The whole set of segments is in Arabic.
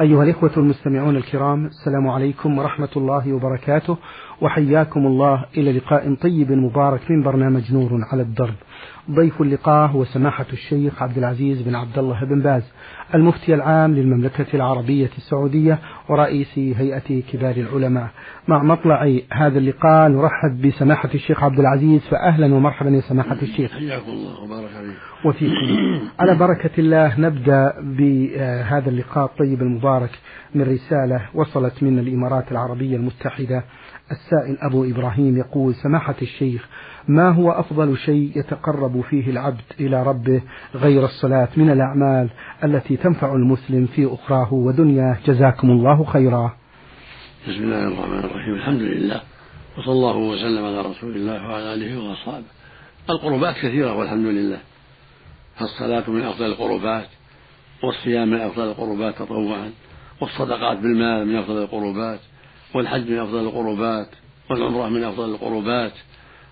أيها الإخوة المستمعون الكرام السلام عليكم ورحمة الله وبركاته وحياكم الله إلى لقاء طيب مبارك من برنامج نور على الدرب. ضيف اللقاء هو سماحة الشيخ عبد العزيز بن عبد الله بن باز المفتي العام للمملكة العربية السعودية ورئيس هيئة كبار العلماء. مع مطلع هذا اللقاء نرحب بسماحة الشيخ عبد العزيز فأهلا ومرحبا يا سماحة الشيخ. حياكم الله وبارك وفيكم. على بركة الله نبدأ بهذا اللقاء الطيب المبارك من رسالة وصلت من الإمارات العربية المتحدة. السائل أبو إبراهيم يقول سماحة الشيخ ما هو أفضل شيء يتقرب فيه العبد إلى ربه غير الصلاة من الأعمال التي تنفع المسلم في أخراه ودنياه جزاكم الله خيرا. بسم الله الرحمن الرحيم. الحمد لله. وصلى الله وسلم على رسول الله وعلى آله وأصحابه. القربات كثيرة والحمد لله. فالصلاة من أفضل القربات والصيام من أفضل القربات تطوعا والصدقات بالمال من أفضل القربات والحج من أفضل القربات والعمرة من أفضل القربات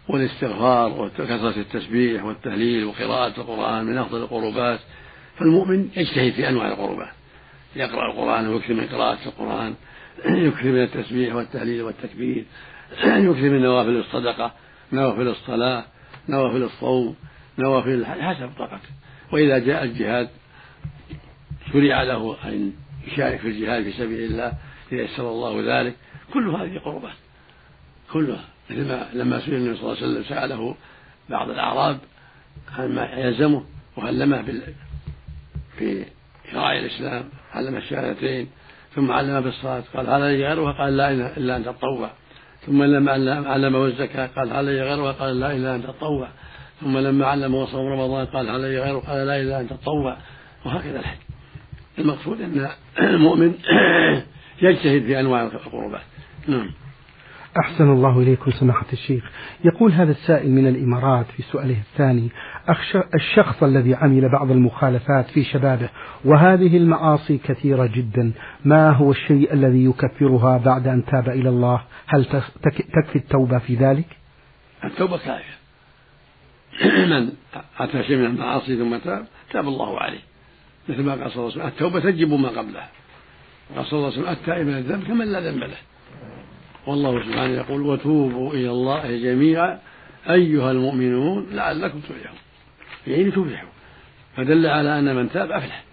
والاستغفار وكثرة التسبيح والتهليل وقراءة القرآن من أفضل القربات فالمؤمن يجتهد في أنواع القربات. يقرأ القرآن ويكثر من قراءة القرآن يكثر من التسبيح والتهليل والتكبير يكثر من نوافل الصدقة نوافل الصلاة نوافل الصوم نوافل الحج حسب طاقته. وإذا جاء الجهاد شرع له أن يشارك في الجهاد في سبيل الله إذا يسر الله ذلك. كل هذه قربات كلها. مثل ما لما سئل النبي صلى الله عليه وسلم سأله بعض الأعراب عن ما يلزمه وعلمه في شرائع الإسلام علم الشهادتين ثم علم بالصلاة قال هذا لي غيرها قال لا إله إلا أن تتطوع ثم لما علمه الزكاة قال هل لي غيرها قال لا إلا أن تتطوع ثم لما علمه صوم رمضان قال هل لي قال لا إلا أن تتطوع وهكذا الحج المقصود أن المؤمن يجتهد في أنواع القربات. نعم. أحسن الله إليكم سماحة الشيخ. يقول هذا السائل من الإمارات في سؤاله الثاني الشخص الذي عمل بعض المخالفات في شبابه وهذه المعاصي كثيرة جدا. ما هو الشيء الذي يكفرها بعد أن تاب إلى الله؟ هل تكفي التوبة في ذلك؟ التوبة كافية من أتى شيء من المعاصي ثم تاب تاب الله عليه. مثل ما قال صلى الله عليه وسلم التوبة تجب ما قبلها. قال صلى الله عليه وسلم التائب من الذنب كمن لا ذنب له. والله سبحانه يقول وتوبوا إلى الله جميعا أيها المؤمنون لعلكم تفلحون. يعني تفلحوا فدل على أن من تاب أفلح.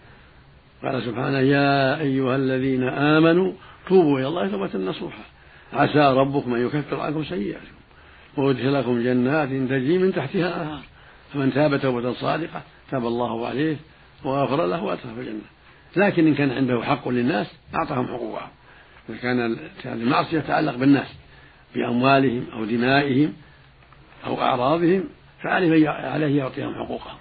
قال سبحانه يا أيها الذين آمنوا توبوا إلى الله توبة نصوحا عسى ربكم أن يكفر عنكم سيئاتكم ويدخلكم جنات تجري من تحتها الأنهار. فمن تاب توبة صادقة تاب الله عليه وغفر له وأدخله الجنة لكن إن كان عنده حق للناس أعطاهم حقوقهم إذا كان المعصية تتعلق بالناس بأموالهم أو دمائهم أو أعراضهم فعليه عليه يعطيهم حقوقهم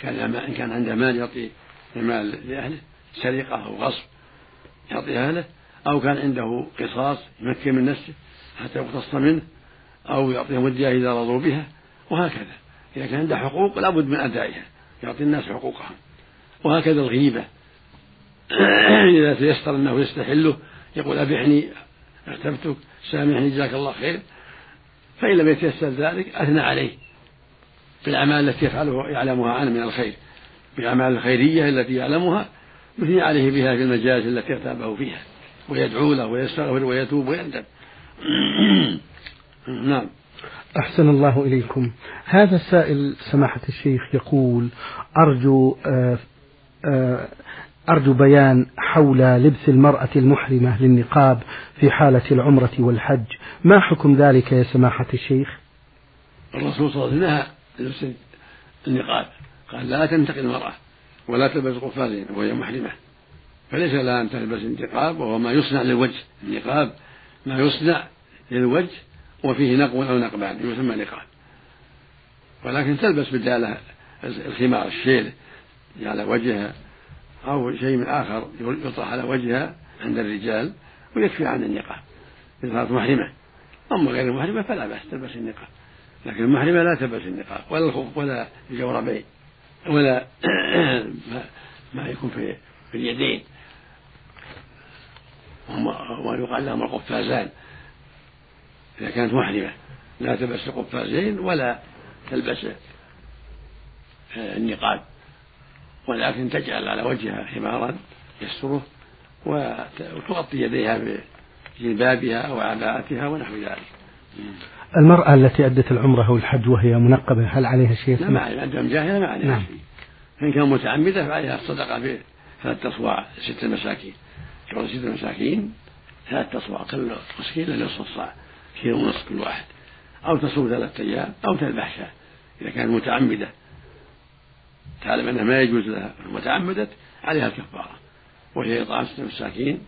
كان إن كان عنده مال يعطي المال لأهله سرقة أو غصب يعطي أهله أو كان عنده قصاص يمكن من نفسه حتى يقتص منه أو يعطيهم الدية إذا رضوا بها وهكذا. إذا كان عنده حقوق لابد من أدائها يعطي الناس حقوقهم. وهكذا الغيبة. إذا تيسر أنه يستحله يقول أبحني اغتبتك سامحني جزاك الله خير. فإن لم يتيسر ذلك أثنى عليه بالأعمال التي يفعلها يعلمها عنه من الخير. بالأعمال الخيرية التي يعلمها يثني عليه بها في المجالس التي ارتابه فيها ويدعو له ويستغفر ويتوب ويندم نعم. أحسن الله إليكم. هذا السائل سماحة الشيخ يقول أرجو آآ آآ أرجو بيان حول لبس المرأة المحرمة للنقاب في حالة العمرة والحج. ما حكم ذلك يا سماحة الشيخ؟ الرسول صلى الله عليه وسلم نهى لبس النقاب. قال لا تنتقي المرأة ولا تلبس قفازين وهي محرمة. فليس لها أن تلبس النقاب وهو ما يصنع للوجه. النقاب ما يصنع للوجه وفيه نقو أو نقبان يسمى نقاب. ولكن تلبس بدالة الخمار الشيل على وجهها. أو شيء من آخر يطرح على وجهها عند الرجال ويكفي عن النقاب. إذا كانت محرمة. أما غير المحرمة فلا بأس تلبس النقاب. لكن المحرمة لا تلبس النقاب ولا الخف ولا الجوربين ولا ما يكون في في اليدين. وما يقال لهم القفازان. إذا كانت محرمة لا تلبس القفازين ولا تلبس النقاب. ولكن تجعل على وجهها حمارا يستره وتغطي يديها بجلبابها أو عباءتها ونحو ذلك. المرأة التي أدت العمرة أو الحج وهي منقبة هل عليها شيء؟ لا ما عليها أدم جاهلة ما عليها نعم. شيء. فإن كان متعمدة فعليها الصدقة في ثلاثة أصواع ستة مساكين. كون ستة مساكين ثلاثة أصواع كل مسكين نصف الصاع كيلو ونصف كل واحد. أو تصوم ثلاثة أيام أو تذبح شاة إذا كانت متعمدة. تعلم أنها ما يجوز لها وتعمدت عليها الكفارة وهي إطعام ستة مساكين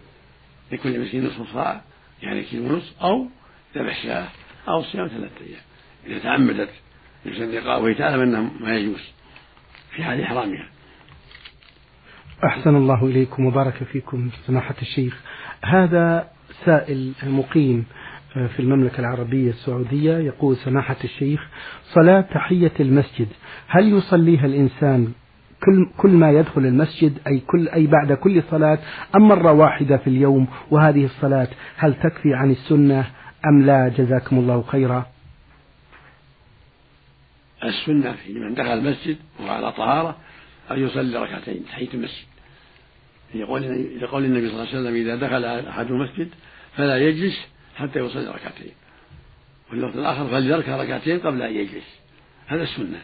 لكل مسكين نصف صاع يعني كيلو ونصف أو ذبح شاة أو صيام ثلاثة أيام. إذا تعمدت يصدقها وهي تعلم أنه ما يجوز في حال إحرامها. أحسن الله إليكم وبارك فيكم سماحة الشيخ. هذا سائل مقيم في المملكة العربية السعودية يقول سماحة الشيخ صلاة تحية المسجد. هل يصليها الإنسان كل كل ما يدخل المسجد أي كل أي بعد كل صلاة أم مرة واحدة في اليوم؟ وهذه الصلاة هل تكفي عن السنة أم لا؟ جزاكم الله خيرا. السنة في من دخل المسجد وهو على طهارة أن يصلي ركعتين تحية المسجد. لقول النبي صلى الله عليه وسلم إذا دخل أحد المسجد فلا يجلس حتى يصلي ركعتين. والوقت الآخر فليركع ركعتين قبل أن يجلس. هذا السنة.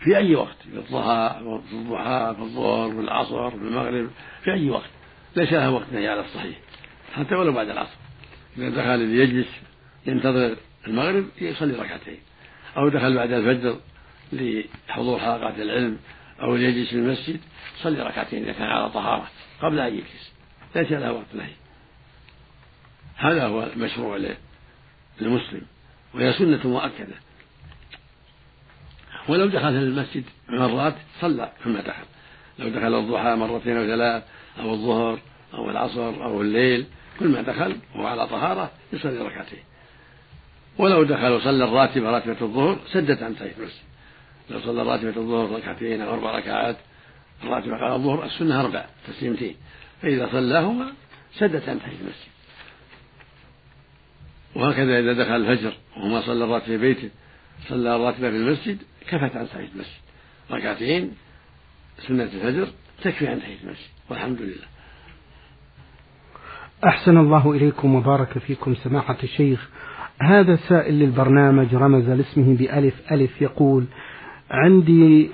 في أي وقت؟ في الضحى في الضحى في الظهر في العصر في المغرب في أي وقت. ليس لها وقت نهي على الصحيح. حتى ولو بعد العصر. إذا دخل ليجلس ينتظر المغرب يصلي ركعتين. أو دخل بعد الفجر لحضور حلقات العلم أو ليجلس في المسجد صلي ركعتين إذا كان على طهارة قبل أن يجلس. ليس لها وقت نهي. هذا هو المشروع للمسلم وهي سنة مؤكدة. ولو دخل المسجد مرات صلى كما دخل. لو دخل الضحى مرتين أو ثلاث أو الظهر أو العصر أو الليل كل ما دخل وهو على طهارة يصلي ركعتين. ولو دخل وصلى الراتبة راتبة الظهر سدت عن تحية المسجد لو صلى راتبة الظهر ركعتين أو أربع ركعات الراتبة قال الظهر السنة أربع تسليمتين. فإذا صلاهما سدت عن تحية المسجد وهكذا إذا دخل الفجر وهو ما صلى الراتبة في بيته صلى الراتبة في المسجد كفت عن تحية المسجد. ركعتين سنة الفجر تكفي عن تحية المسجد والحمد لله. أحسن الله إليكم وبارك فيكم سماحة الشيخ. هذا سائل للبرنامج رمز لاسمه بألف ألف يقول عندي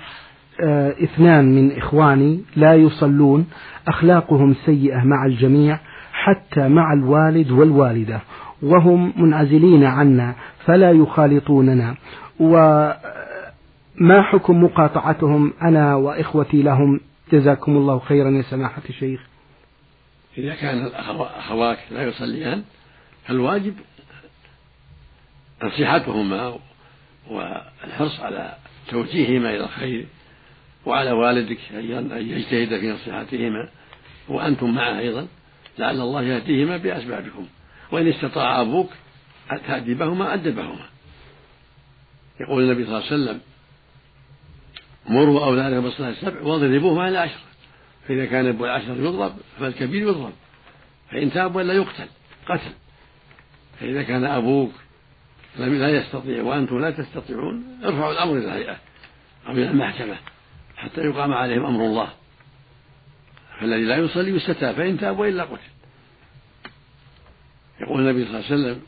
آه اثنان من إخواني لا يصلون أخلاقهم سيئة مع الجميع حتى مع الوالد والوالدة. وهم منعزلين عنا فلا يخالطوننا. وما حكم مقاطعتهم أنا وإخوتي لهم؟ جزاكم الله خيرا يا سماحة الشيخ. إذا كان أخواك لا يصليان فالواجب نصيحتهما والحرص على توجيههما إلى الخير وعلى والدك أن يجتهد في نصيحتهما وأنتم معه أيضا لعل الله يهديهما بأسبابكم. وإن استطاع أبوك تأديبهما أدبهما. يقول النبي صلى الله عليه وسلم مروا أولادكم بالصلاة السبع واضربوهما إلى عشرة. فإذا كان أبو العشر يضرب فالكبير يضرب. فإن تاب ولا يقتل قتل. فإذا كان أبوك لا يستطيع وأنتم لا تستطيعون ارفعوا الأمر إلى الهيئة أو إلى المحكمة حتى يقام عليهم أمر الله. فالذي لا يصلي يستتاب فإن تاب وإلا قتل. يقول النبي صلى الله عليه وسلم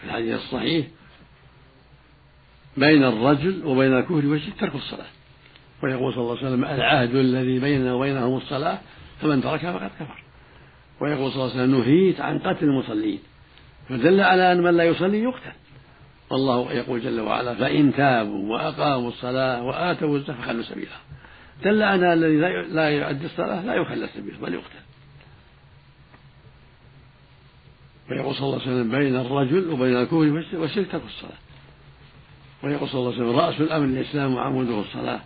في الحديث الصحيح بين الرجل وبين الكفر والشرك ترك الصلاة. ويقول صلى الله عليه وسلم العهد الذي بيننا وبينهم الصلاة فمن تركها فقد كفر. ويقول صلى الله عليه وسلم نهيت عن قتل المصلين. فدل على أن من لا يصلي يقتل. والله يقول جل وعلا فإن تابوا وأقاموا الصلاة وآتوا الزكاة فخلوا سبيله دل على الذي لا يؤدي الصلاة لا يخلى سبيله بل يقتل. ويقول صلى الله عليه وسلم بين الرجل وبين الكفر والشرك ترك الصلاة. ويقول صلى الله عليه وسلم رأس الأمر الإسلام وعموده الصلاة.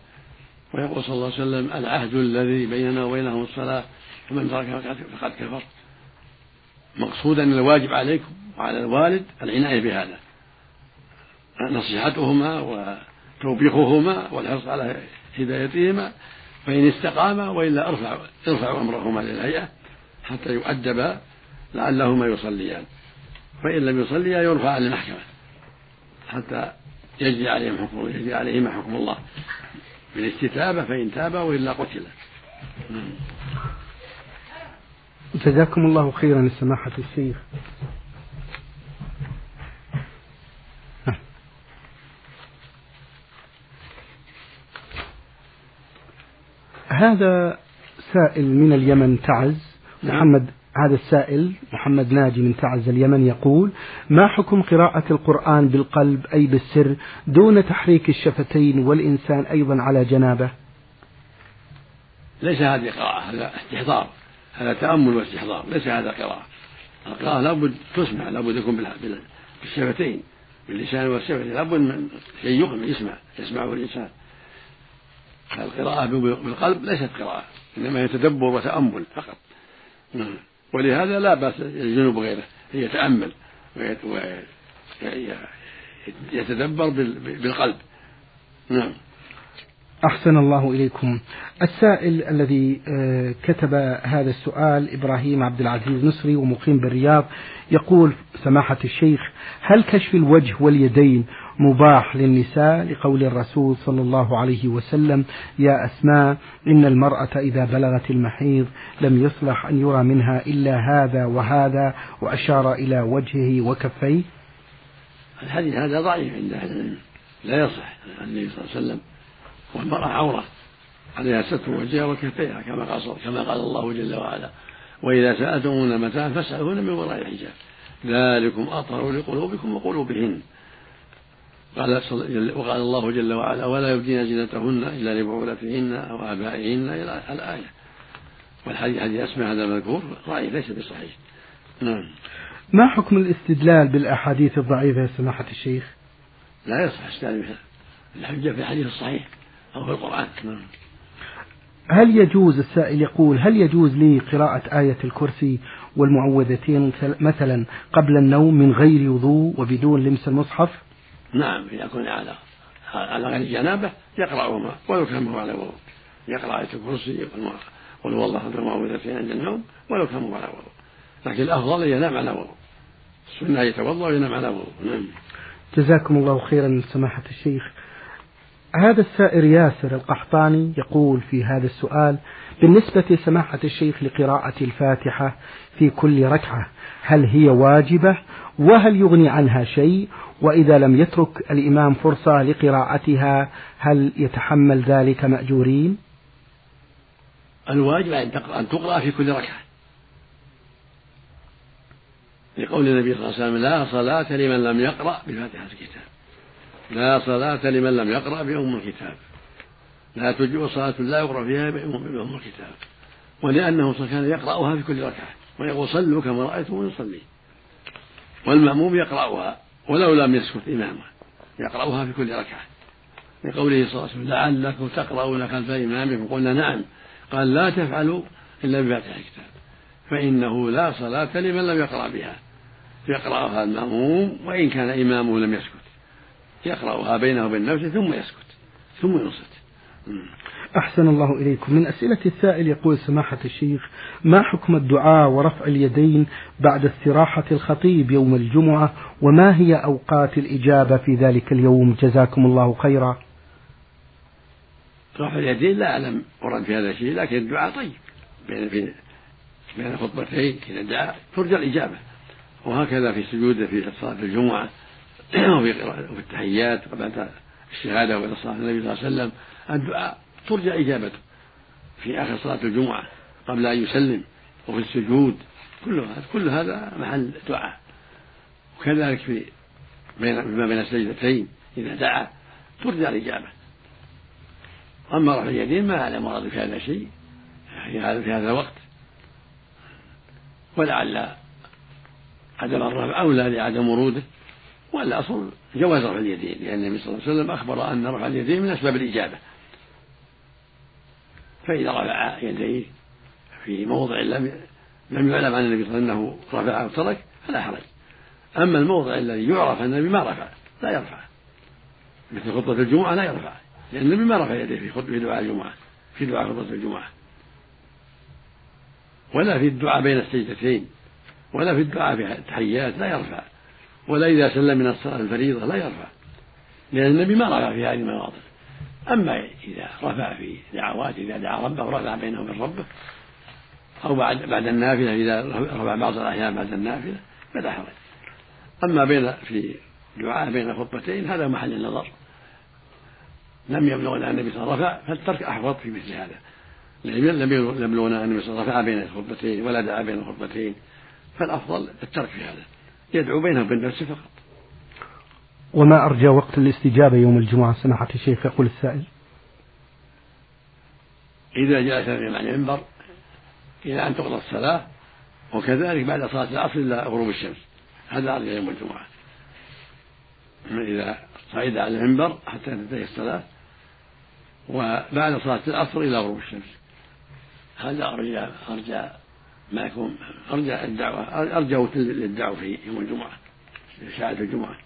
ويقول صلى الله عليه وسلم العهد الذي بيننا وبينهم الصلاة فمن تركها فقد كفر. مقصودا الواجب عليكم وعلى الوالد العناية بهذا. نصيحتهما وتوبيخهما والحرص على هدايتهما فإن استقاما وإلا ارفعوا ارفعوا أمرهما للهيئة حتى يؤدبا لعلهما يصليان. فإن لم يصليا يرفع للمحكمة حتى يجري عليهم حكم يجري عليهما حكم الله. بالاستتابة فإن تابا وإلا قتلا جزاكم الله خيرا سماحة الشيخ. هذا سائل من اليمن تعز محمد. هذا السائل محمد ناجي من تعز اليمن يقول ما حكم قراءة القرآن بالقلب أي بالسر دون تحريك الشفتين والإنسان أيضا على جنابه؟ ليس هذه قراءة هذا استحضار هذا تأمل واستحضار ليس هذا قراءة. القراءة لابد تسمع لابد يكون بالشفتين باللسان والشفتين لابد من شيء يغنى يسمع يسمعه الإنسان. القراءة بالقلب ليست قراءة إنما هي تدبر وتأمل فقط. نعم. ولهذا لا بأس الجنوب غيره يتأمل ويتدبر بالقلب. نعم. أحسن الله إليكم. السائل الذي آه، كتب هذا السؤال إبراهيم عبد العزيز نصري ومقيم بالرياض يقول سماحة الشيخ هل كشف الوجه واليدين مباح للنساء لقول الرسول صلى الله عليه وسلم يا أسماء إن المرأة إذا بلغت المحيض لم يصلح أن يرى منها إلا هذا وهذا وأشار إلى وجهه وكفيه. الحديث هذا ضعيف عند أهل العلم. لا يصح النبي صلى الله عليه وسلم والمرأة عورة عليها ستر وجهها وكفيها كما قال كما قال الله جل وعلا وإذا سألتمون متاعا فاسألوهن من وراء الحجاب ذلكم أطهر لقلوبكم وقلوبهن. قال وقال الله جل وعلا ولا يبدين زينتهن إلا لبعولتهن أو آبائهن إلى الآية. والحديث حديث أسماء هذا المذكور ضعيف ليس بصحيح. نعم. ما حكم الاستدلال بالأحاديث الضعيفة يا سماحة الشيخ؟ لا يصح استدلال بها. الحجه في الحديث الصحيح أو في القرآن. نعم. هل يجوز السائل يقول هل يجوز لي قراءة آية الكرسي والمعوذتين مثلا قبل النوم من غير وضوء وبدون لمس المصحف؟ نعم إذا كان على على غير جنابة يقرأهما ولو كان هو على وضوء يقرأ آية الكرسي قل هو الله أحد المعوذتين عند النوم ولو كان هو على وضوء لكن الأفضل أن ينام على وضوء السنة يتوضأ وينام على وضوء نعم. جزاكم الله خيرا سماحة الشيخ. هذا السائر ياسر القحطاني يقول في هذا السؤال بالنسبة سماحة الشيخ لقراءة الفاتحة في كل ركعة هل هي واجبة وهل يغني عنها شيء؟ وإذا لم يترك الإمام فرصة لقراءتها هل يتحمل ذلك مأجورين؟ الواجب أن تقرأ, أن تقرأ في كل ركعة. لقول النبي صلى الله عليه وسلم لا صلاة لمن لم يقرأ بفاتحة الكتاب. لا صلاة لمن لم يقرأ بأم الكتاب. لا تجب صلاة لا يقرأ فيها بأم الكتاب. ولأنه كان يقرأها في كل ركعة. ويقول صلوا كما رأيتم يصلي. والمأموم يقرأها ولو لم يسكت إمامه يقرأها في كل ركعة. لقوله صلى الله عليه وسلم لعلكم تقرؤون خلف إمامكم. قلنا نعم. قال لا تفعلوا إلا بفاتحة الكتاب فإنه لا صلاة لمن لم يقرأ بها. يقرأها المأموم وإن كان إمامه لم يسكت يقرأها بينه وبين نفسه ثم يسكت ثم ينصت. أحسن الله إليكم. من أسئلة السائل يقول سماحة الشيخ ما حكم الدعاء ورفع اليدين بعد استراحة الخطيب يوم الجمعة؟ وما هي أوقات الإجابة في ذلك اليوم؟ جزاكم الله خيرا. رفع اليدين لا أعلم ورد في هذا الشيء لكن الدعاء طيب. بين في بين خطبتين إذا ترجى الإجابة. وهكذا في السجود في صلاة الجمعة وفي التحيات قبل الشهادة وبعد صلاة النبي صلى الله عليه وسلم. الدعاء ترجى إجابته في آخر صلاة الجمعة قبل أن يسلم وفي السجود. كل هذا كل هذا محل دعاء. وكذلك في بين فيما بين السجدتين إذا دعا ترجى الإجابة. أما رفع اليدين ما أعلم ورد في هذا شيء. في هذا في هذا الوقت ولعل عدم الرفع أولى لعدم وروده. والأصل جواز رفع اليدين. لأن النبي صلى الله عليه وسلم أخبر أن رفع اليدين من أسباب الإجابة. فإذا رفع يديه في موضع لم لم يعلم عن النبي صلى الله عليه وسلم أنه رفعه وترك فلا حرج. أما الموضع الذي يعرف أن النبي ما رفع لا يرفع. مثل خطبة الجمعة لا يرفع لأن النبي ما رفع يديه في خطبة دعاء الجمعة في دعاء خطبة الجمعة. ولا في الدعاء بين السجدتين ولا في الدعاء في التحيات لا يرفع. ولا إذا سلم من الصلاة الفريضة لا يرفع. لأن النبي ما رفع في هذه المواضع أما إذا رفع في دعوات إذا دعا ربه رفع بينه وبين ربه. أو بعد بعد النافلة إذا رفع بعض الأحيان بعد النافلة فلا حرج. أما بين في دعاء بين الخطبتين هذا محل النظر. لم يبلغنا النبي صلى الله عليه وسلم رفع فالترك أحوط في مثل هذا. لم يبلغنا النبي صلى الله عليه وسلم رفع بين الخطبتين ولا دعا بين الخطبتين فالأفضل الترك في هذا. يدعو بينه وبين نفسه فقط. وما أرجى وقت الاستجابة يوم الجمعة سماحة الشيخ يقول السائل. إذا جلس الإمام على المنبر إلى أن تقضى الصلاة وكذلك بعد صلاة العصر إلى غروب الشمس. هذا أرجى يوم الجمعة. إذا صعد على المنبر حتى تنتهي الصلاة وبعد صلاة العصر إلى غروب الشمس. هذا أرجى أرجى ما يكون أرجى الدعوة أرجى للدعوة في يوم الجمعة ساعة الجمعة.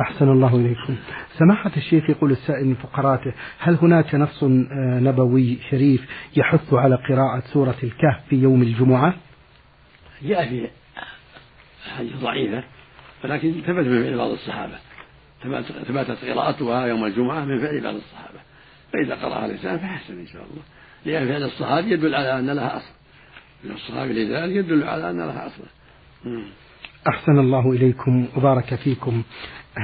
أحسن الله إليكم. سماحة الشيخ يقول السائل من فقراته هل هناك نص آه، نبوي شريف يحث على قراءة سورة الكهف في يوم الجمعة؟ جاء في حديث ضعيفة ولكن ثبت من فعل بعض الصحابة. ثبتت قراءتها يوم الجمعة من فعل بعض الصحابة. فإذا قرأها الإنسان فحسن إن شاء الله. لأن فعل الصحابي يدل على أن لها أصل. من الصحابي لذلك يدل على أن لها أصل. أحسن الله إليكم وبارك فيكم.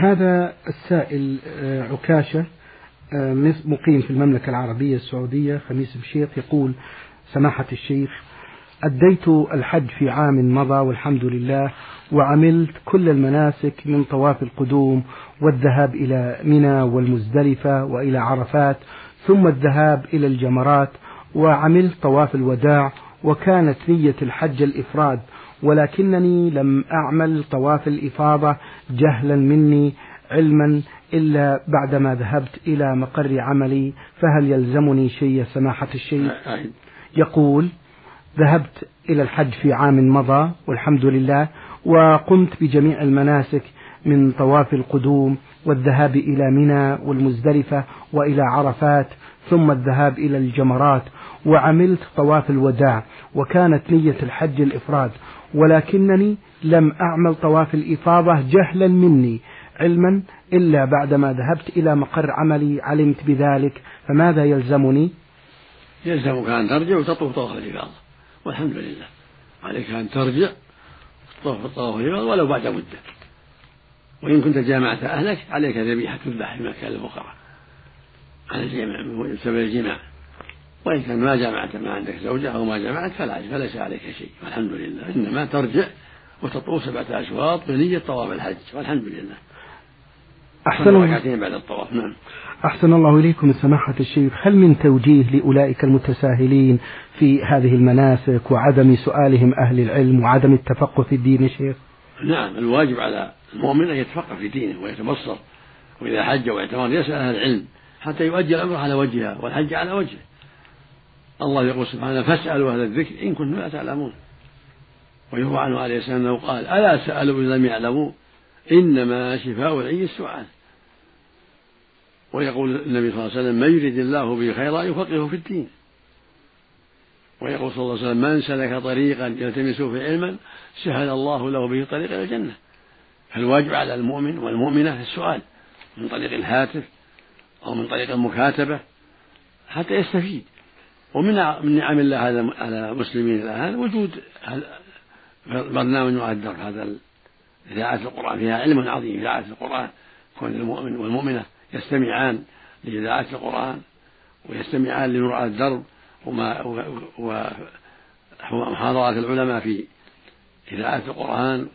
هذا السائل آه، عكاشة آه، مقيم في المملكة العربية السعودية خميس بشيط يقول سماحة الشيخ أديت الحج في عام مضى والحمد لله وعملت كل المناسك من طواف القدوم والذهاب إلى منى والمزدلفة وإلى عرفات ثم الذهاب إلى الجمرات وعملت طواف الوداع وكانت نية الحج الإفراد ولكنني لم أعمل طواف الإفاضة جهلا مني علما إلا بعدما ذهبت إلى مقر عملي فهل يلزمني شيء يا سماحة الشيخ؟ يقول ذهبت إلى الحج في عام مضى والحمد لله وقمت بجميع المناسك من طواف القدوم والذهاب إلى منى والمزدلفة وإلى عرفات ثم الذهاب إلى الجمرات وعملت طواف الوداع وكانت نية الحج الإفراد. ولكنني لم أعمل طواف الإفاضة جهلا مني علما إلا بعدما ذهبت إلى مقر عملي علمت بذلك فماذا يلزمني؟ يلزمك أن ترجع وتطوف طواف الإفاضة. والحمد لله. عليك أن ترجع تطوف طواف الإفاضة ولو بعد مدة. وإن كنت جامعت أهلك عليك ذبيحة تذبح في مكان الفقراء. على الجمع بسبب الجماع. وإن كان ما جمعت ما عندك زوجة أو ما جمعت فلا فليس عليك شيء. والحمد لله. إنما ترجع وتطوف سبعة أشواط بنية طواف الحج. والحمد لله. أحسن ركعتين بعد الطواف. نعم. أحسن الله إليكم سماحة الشيخ. هل من توجيه لأولئك المتساهلين في هذه المناسك وعدم سؤالهم أهل العلم وعدم التفقه في الدين يا شيخ؟ نعم. الواجب على المؤمن أن يتفقه في دينه ويتبصر وإذا حج واعتمر يسأل أهل العلم حتى يؤدي الأمر على وجهها والحج على وجهه. الله يقول سبحانه فاسألوا أهل الذكر إن كنتم لا تعلمون. ويروى عنه عليه السلام أنه قال ألا سألوا إن لم يعلموا إنما شفاء العي السؤال. ويقول النبي صلى الله عليه وسلم من يريد الله به خيرا يفقهه في الدين. ويقول صلى الله عليه وسلم من سلك طريقا يلتمس فيه علما سهل الله له به طريق إلى الجنة. فالواجب على المؤمن والمؤمنة السؤال من طريق الهاتف أو من طريق المكاتبة حتى يستفيد. ومن من نعم الله على المسلمين الآن وجود برنامج مؤدر هذا إذاعة القرآن فيها علم عظيم إذاعة القرآن كون المؤمن والمؤمنة يستمعان لإذاعة القرآن ويستمعان لنور على الدرب وما ومحاضرات العلماء في إذاعة القرآن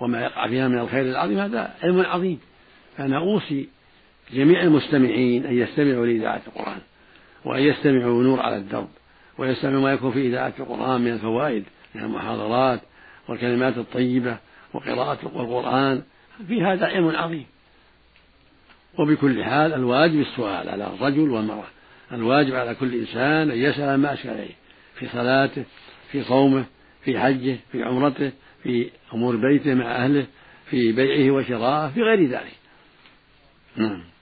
وما يقع فيها من الخير العظيم هذا علم عظيم. فأنا أوصي جميع المستمعين أن يستمعوا لإذاعة القرآن. وأن يستمعوا نور على الدرب ويستمعوا ما يكون في إذاعة القرآن من الفوائد من المحاضرات والكلمات الطيبة وقراءة القرآن في هذا علم عظيم. وبكل حال الواجب السؤال على الرجل والمرأة الواجب على كل إنسان أن يسأل ما أشكل عليه في صلاته في صومه في حجه في عمرته في أمور بيته مع أهله في بيعه وشرائه في غير ذلك. نعم.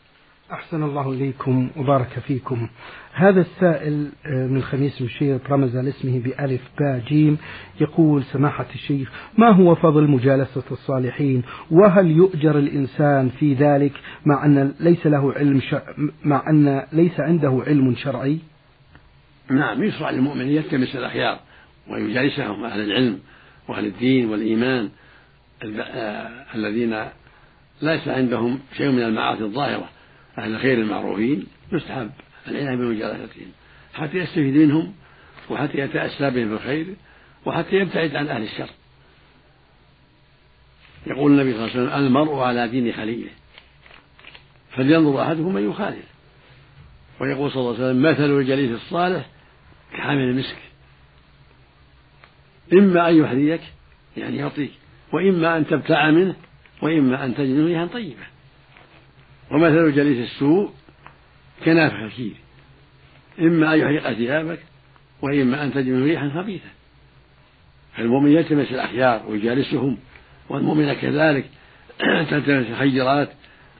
أحسن الله إليكم وبارك فيكم. هذا السائل آه، من خميس الشيخ رمز لاسمه بألف باء جيم يقول سماحة الشيخ ما هو فضل مجالسة الصالحين؟ وهل يؤجر الإنسان في ذلك مع أن ليس له علم مع أن ليس عنده علم شرعي؟ نعم يشرع للمؤمن يلتمس الأخيار ويجالسهم أهل العلم وأهل الدين والإيمان آه، الذين ليس عندهم شيء من المعاصي الظاهرة. أهل الخير المعروفين يستحب العناية بمجالستهم حتى يستفيد منهم وحتى يتأسى بهم بالخير وحتى يبتعد عن أهل الشر. يقول النبي صلى الله عليه وسلم المرء على دين خليله فلينظر أحدكم من يخالف. ويقول صلى الله عليه وسلم مثل الجليس الصالح كحامل المسك. إما أن يحذيك يعني يعطيك وإما أن تبتاع منه وإما أن تجد ريحا طيبة. ومثل جليس السوء كنافح الكير إما أن يحرق ثيابك وإما أن تجد ريحا خبيثة فالمؤمن يلتمس الأخيار ويجالسهم والمؤمنة كذلك تلتمس الخيرات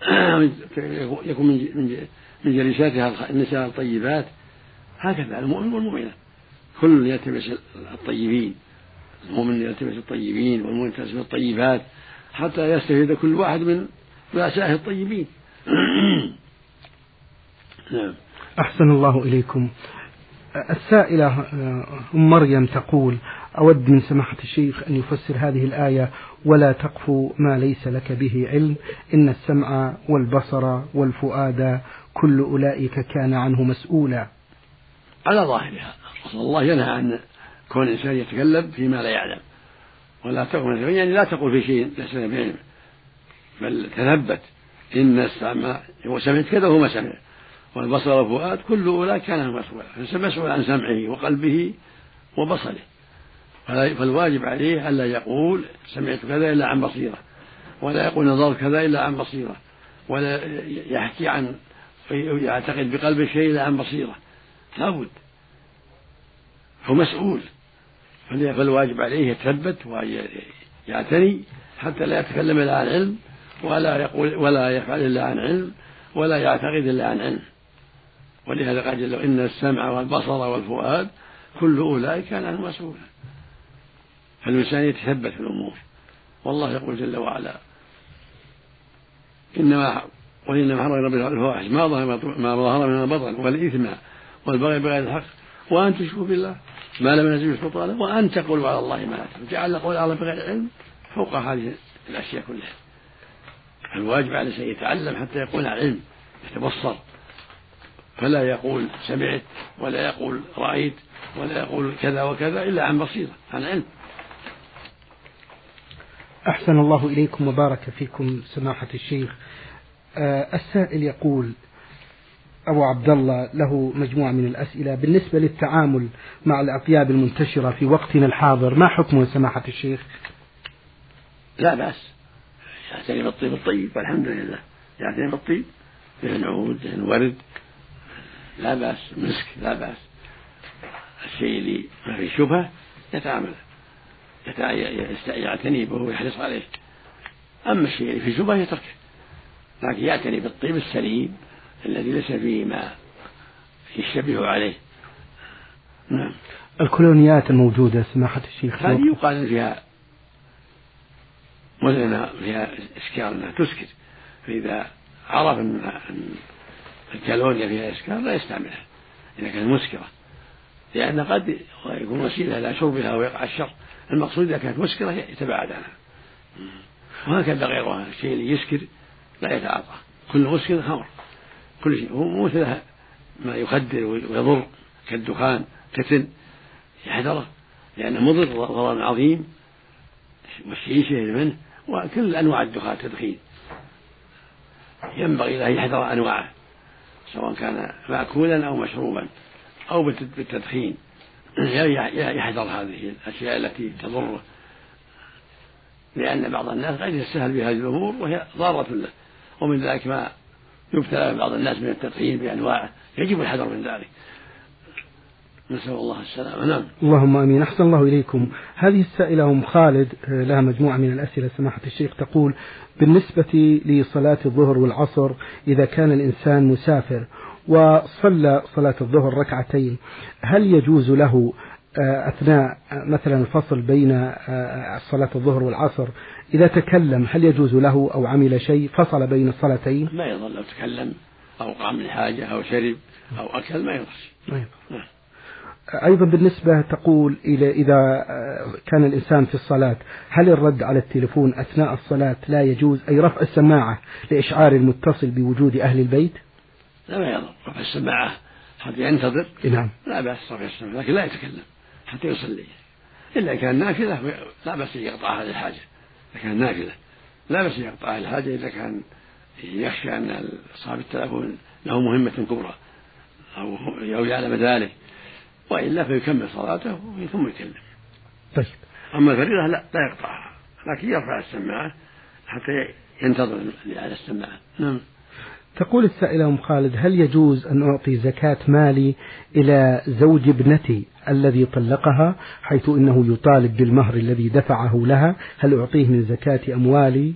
يكون من من جلساتها النساء الطيبات. هكذا المؤمن والمؤمنة. كل يلتمس الطيبين. المؤمن يلتمس الطيبين والمؤمن يلتمس الطيبات حتى يستفيد كل واحد من رؤسائه الطيبين. نعم أحسن الله إليكم. السائلة أم مريم تقول أود من سماحة الشيخ أن يفسر هذه الآية ولا تقف ما ليس لك به علم إن السمع والبصر والفؤاد كل أولئك كان عنه مسؤولا. على ظاهرها الله ينهى عن كون الإنسان يتكلم فيما لا يعلم. ولا تقف يعني لا تقول في شيء ليس لك بعلم بل تثبت. إن السمع وسمعت كذا وهو ما سمع. والبصر والفؤاد كل أولئك كان مسؤولا. مسؤول عن سمعه وقلبه وبصره. فالواجب عليه ألا يقول سمعت كذا إلا عن بصيرة. ولا يقول نظرت كذا إلا عن بصيرة. ولا يحكي عن يعتقد بقلبه شيء إلا عن بصيرة. لابد. هو مسؤول. فالواجب عليه يتثبت ويعتني حتى لا يتكلم إلا عن علم ولا يقول ولا يفعل إلا عن علم ولا يعتقد إلا عن علم. ولهذا قال جل إن السمع والبصر والفؤاد كل أولئك كان عنه مسؤولا. فالإنسان يتثبت في الأمور. والله يقول جل وعلا إنما وإنما حرم رب الفواحش ما ظهر ما ظهر من البطن والإثم والبغي بغير الحق. وأن تشركوا بالله ما لم ينزل سلطانه وأن تقولوا على الله ما لا جعل قول الله بغير علم فوق هذه الأشياء كلها. الواجب على الإنسان يتعلم حتى يكون على علم يتبصر. فلا يقول سمعت ولا يقول رأيت ولا يقول كذا وكذا إلا عن بصيرة عن علم. أحسن الله إليكم وبارك فيكم سماحة الشيخ. آه السائل يقول أبو عبد الله له مجموعة من الأسئلة بالنسبة للتعامل مع الأطياب المنتشرة في وقتنا الحاضر ما حكمه سماحة الشيخ؟ لا بأس. يعتني بالطيب الطيب والحمد لله. يعتني بالطيب مثل عود مثل ورد لا بأس مسك لا بأس. الشيء اللي ما فيه شبهة يتعامل يعتني به ويحرص عليه. أما الشيء اللي فيه شبهة يتركه. لكن يعتني بالطيب السليم الذي ليس فيه ما يشتبه عليه. نعم. الكولونيات الموجودة سماحة الشيخ. هذه يقال فيها مزنة فيها إسكار أنها تسكت. فإذا عرف أن الكالونيا فيها إسكار لا يستعملها إذا كانت مسكرة. لأن قد يكون وسيلة إلى شربها ويقع الشر. المقصود إذا كانت مسكرة يتباعد عنها. وهكذا غيرها. الشيء اللي يسكر لا يتعاطى. كل مسكر خمر. كل شيء. هو ما يخدر ويضر كالدخان كتن. يحذره. لأنه مضر ضرر عظيم. والشيشة منه. وكل أنواع الدخان تدخين. ينبغي له يحذر أنواعه سواء كان مأكولا أو مشروبا أو بالتدخين. يحذر هذه الأشياء التي تضره لأن بعض الناس قد يستهل بهذه الأمور وهي ضارة له ومن ذلك ما يبتلى بعض الناس من التدخين بأنواعه. يجب الحذر من ذلك. نسأل الله السلامة نعم اللهم آمين أحسن الله إليكم هذه السائلة أم خالد لها مجموعة من الأسئلة سماحة الشيخ تقول بالنسبة لصلاة الظهر والعصر إذا كان الإنسان مسافر وصلى صلاة الظهر ركعتين هل يجوز له آه، أثناء مثلا الفصل بين آه، صلاة الظهر والعصر إذا تكلم هل يجوز له أو عمل شيء فصل بين الصلاتين؟ ما يظل لو تكلم أو قام من حاجة أو شرب أو أكل ما يضر. ما يضر. أيضا بالنسبة تقول إلى إذا كان الإنسان في الصلاة هل الرد على التليفون أثناء الصلاة لا يجوز؟ أي رفع السماعة لإشعار المتصل بوجود أهل البيت؟ لا ما يضر. رفع السماعة حتى ينتظر؟ نعم. لا بأس رفع السماعة لكن لا يتكلم حتى يصلي. إلا كان نافلة لا بأس يقطع هذه الحاجة. إذا كان نافلة لا بأس يقطع هذه الحاجة. إذا كان يخشى أن صاحب التلفون له مهمة كبرى أو أو يعلم ذلك. وإلا فيكمل صلاته ثم يكلم طيب. أما الفريضة لا لا يقطعها. لكن يرفع السماعة حتى ينتظر على السماعة. نعم. تقول السائلة أم خالد هل يجوز أن أعطي زكاة مالي إلى زوج ابنتي الذي طلقها حيث إنه يطالب بالمهر الذي دفعه لها؟ هل أعطيه من زكاة أموالي؟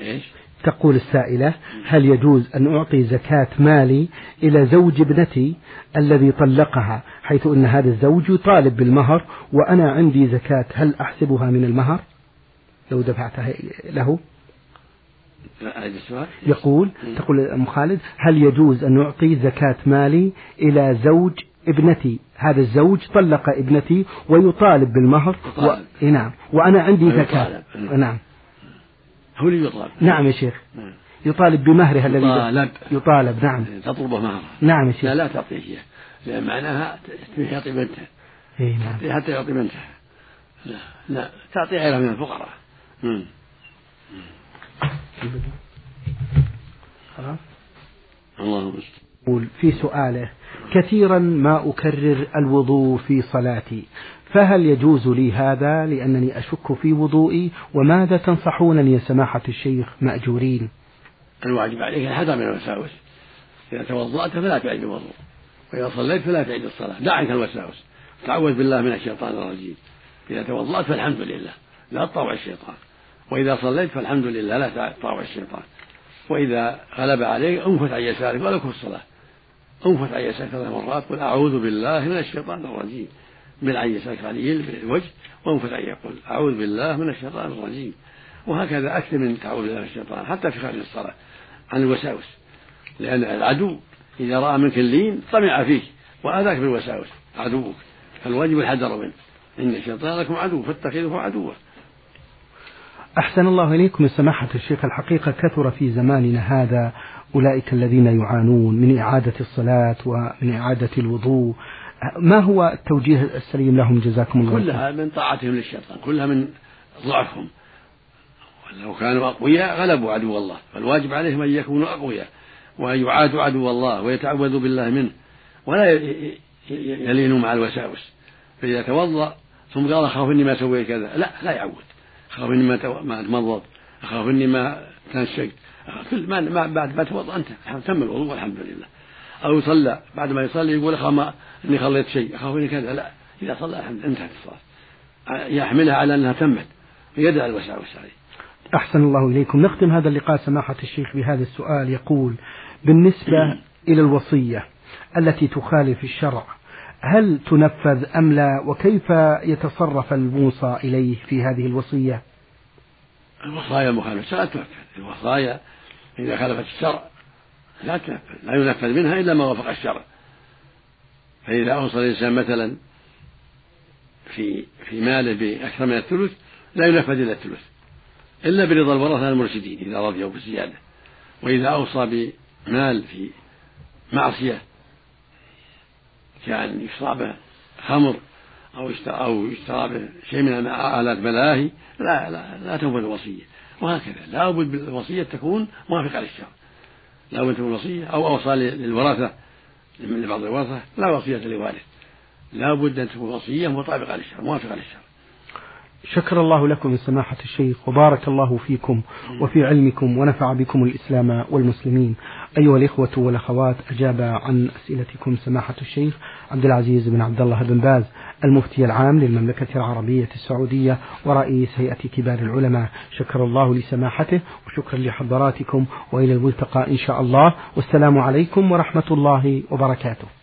إيش؟ تقول السائلة هل يجوز أن أعطي زكاة مالي إلى زوج ابنتي الذي طلقها حيث أن هذا الزوج يطالب بالمهر وأنا عندي زكاة هل أحسبها من المهر؟ لو دفعتها له. يقول تقول أم خالد هل يجوز أن أعطي زكاة مالي إلى زوج ابنتي؟ هذا الزوج طلق ابنتي ويطالب بالمهر و... نعم. وأنا عندي زكاة. نعم. هو اللي يطالب. نعم يا شيخ. نعم. يطالب بمهرها الذي يطالب. يطالب. نعم. تطلبه مهرها نعم يا شيخ. لا لا تعطيه إياه لأن معناها يعطي بنتها اي نعم. حتى يعطي بنتها لا لا تعطي غيرها من الفقراء. مم. خلاص. الله يقول في سؤاله كثيرا ما أكرر الوضوء في صلاتي. فهل يجوز لي هذا لأنني أشك في وضوئي؟ وماذا تنصحونني يا سماحة الشيخ مأجورين؟ الواجب عليك الحذر من الوساوس. إذا توضأت فلا تعيد الوضوء. وإذا صليت فلا تعيد الصلاة. دع عنك الوساوس. تعوذ بالله من الشيطان الرجيم. إذا توضأت فالحمد لله. لا تطاوع الشيطان. وإذا صليت فالحمد لله. لا تطاوع الشيطان. وإذا غلب عليك انفت عن يسارك في الصلاة. انفت عن يسارك ثلاث مرات. قل أعوذ بالله من الشيطان الرجيم. يسارك عليه بالوجه وانفت عن يقول أعوذ بالله من الشيطان الرجيم. وهكذا أكثر من تعوذ بالله من الشيطان حتى في خارج الصلاة عن الوساوس. لأن العدو إذا رأى منك اللين طمع فيك وآذاك بالوساوس. عدوك فالواجب الحذر منه. إن الشيطان لكم عدو فاتخذوه عدوا. أحسن الله إليكم سماحة الشيخ. الحقيقة كثر في زماننا هذا. أولئك الذين يعانون من إعادة الصلاة ومن إعادة الوضوء. ما هو التوجيه السليم لهم؟ جزاكم الله كلها من طاعتهم للشيطان كلها من ضعفهم. ولو كانوا أقوياء غلبوا عدو الله فالواجب عليهم أن يكونوا أقوياء وأن يعادوا عدو الله ويتعوذوا بالله منه ولا يلينوا مع الوساوس. فإذا توضأ ثم قال أخاف إني ما سويت كذا لا لا يعود. أخاف إني ما ما تمضض أخاف إني ما تنشقت كل ما, ما بعد ما توضأ أنت تم الوضوء والحمد لله. أو يصلى. بعد ما يصلي يقول أخاف ما إني خليت شيء. أخاف إني كذا؟ لا. إذا صلى الحمد انتهت الصلاة. يحملها على أنها تمت. ويدع الوساوس عليه أحسن الله إليكم. نختم هذا اللقاء سماحة الشيخ بهذا السؤال. يقول بالنسبة إلى الوصية التي تخالف الشرع هل تنفذ أم لا؟ وكيف يتصرف الموصى إليه في هذه الوصية؟ الوصايا المخالفة لا تنفذ. الوصايا إذا خالفت الشرع. لا تنفذ لا ينفذ منها إلا ما وافق الشرع. فإذا أوصى الإنسان مثلا في في ماله بأكثر من الثلث لا ينفذ إلا الثلث. إلا برضا الورثة المرشدين إذا رضيوا بالزيادة وإذا أوصى بمال في معصية كأن يشرى به خمر أو أو يشترى به شيء من آلات ملاهي لا لا لا تنفذ الوصية. وهكذا لا بد الوصية تكون موافقة للشرع. لا بد تكون الوصية أو أوصى للورثة لبعض الورثة لا وصية لوارث لا بد أن تكون وصية مطابقة للشرع موافقة للشرع. شكر الله لكم من سماحة الشيخ وبارك الله فيكم وفي علمكم ونفع بكم الإسلام والمسلمين. أيها الإخوة والأخوات أجاب عن أسئلتكم سماحة الشيخ عبد العزيز بن عبد الله بن باز المفتي العام للمملكة العربية السعودية ورئيس هيئة كبار العلماء. شكر الله لسماحته وشكرا لحضراتكم وإلى الملتقى إن شاء الله. والسلام عليكم ورحمة الله وبركاته.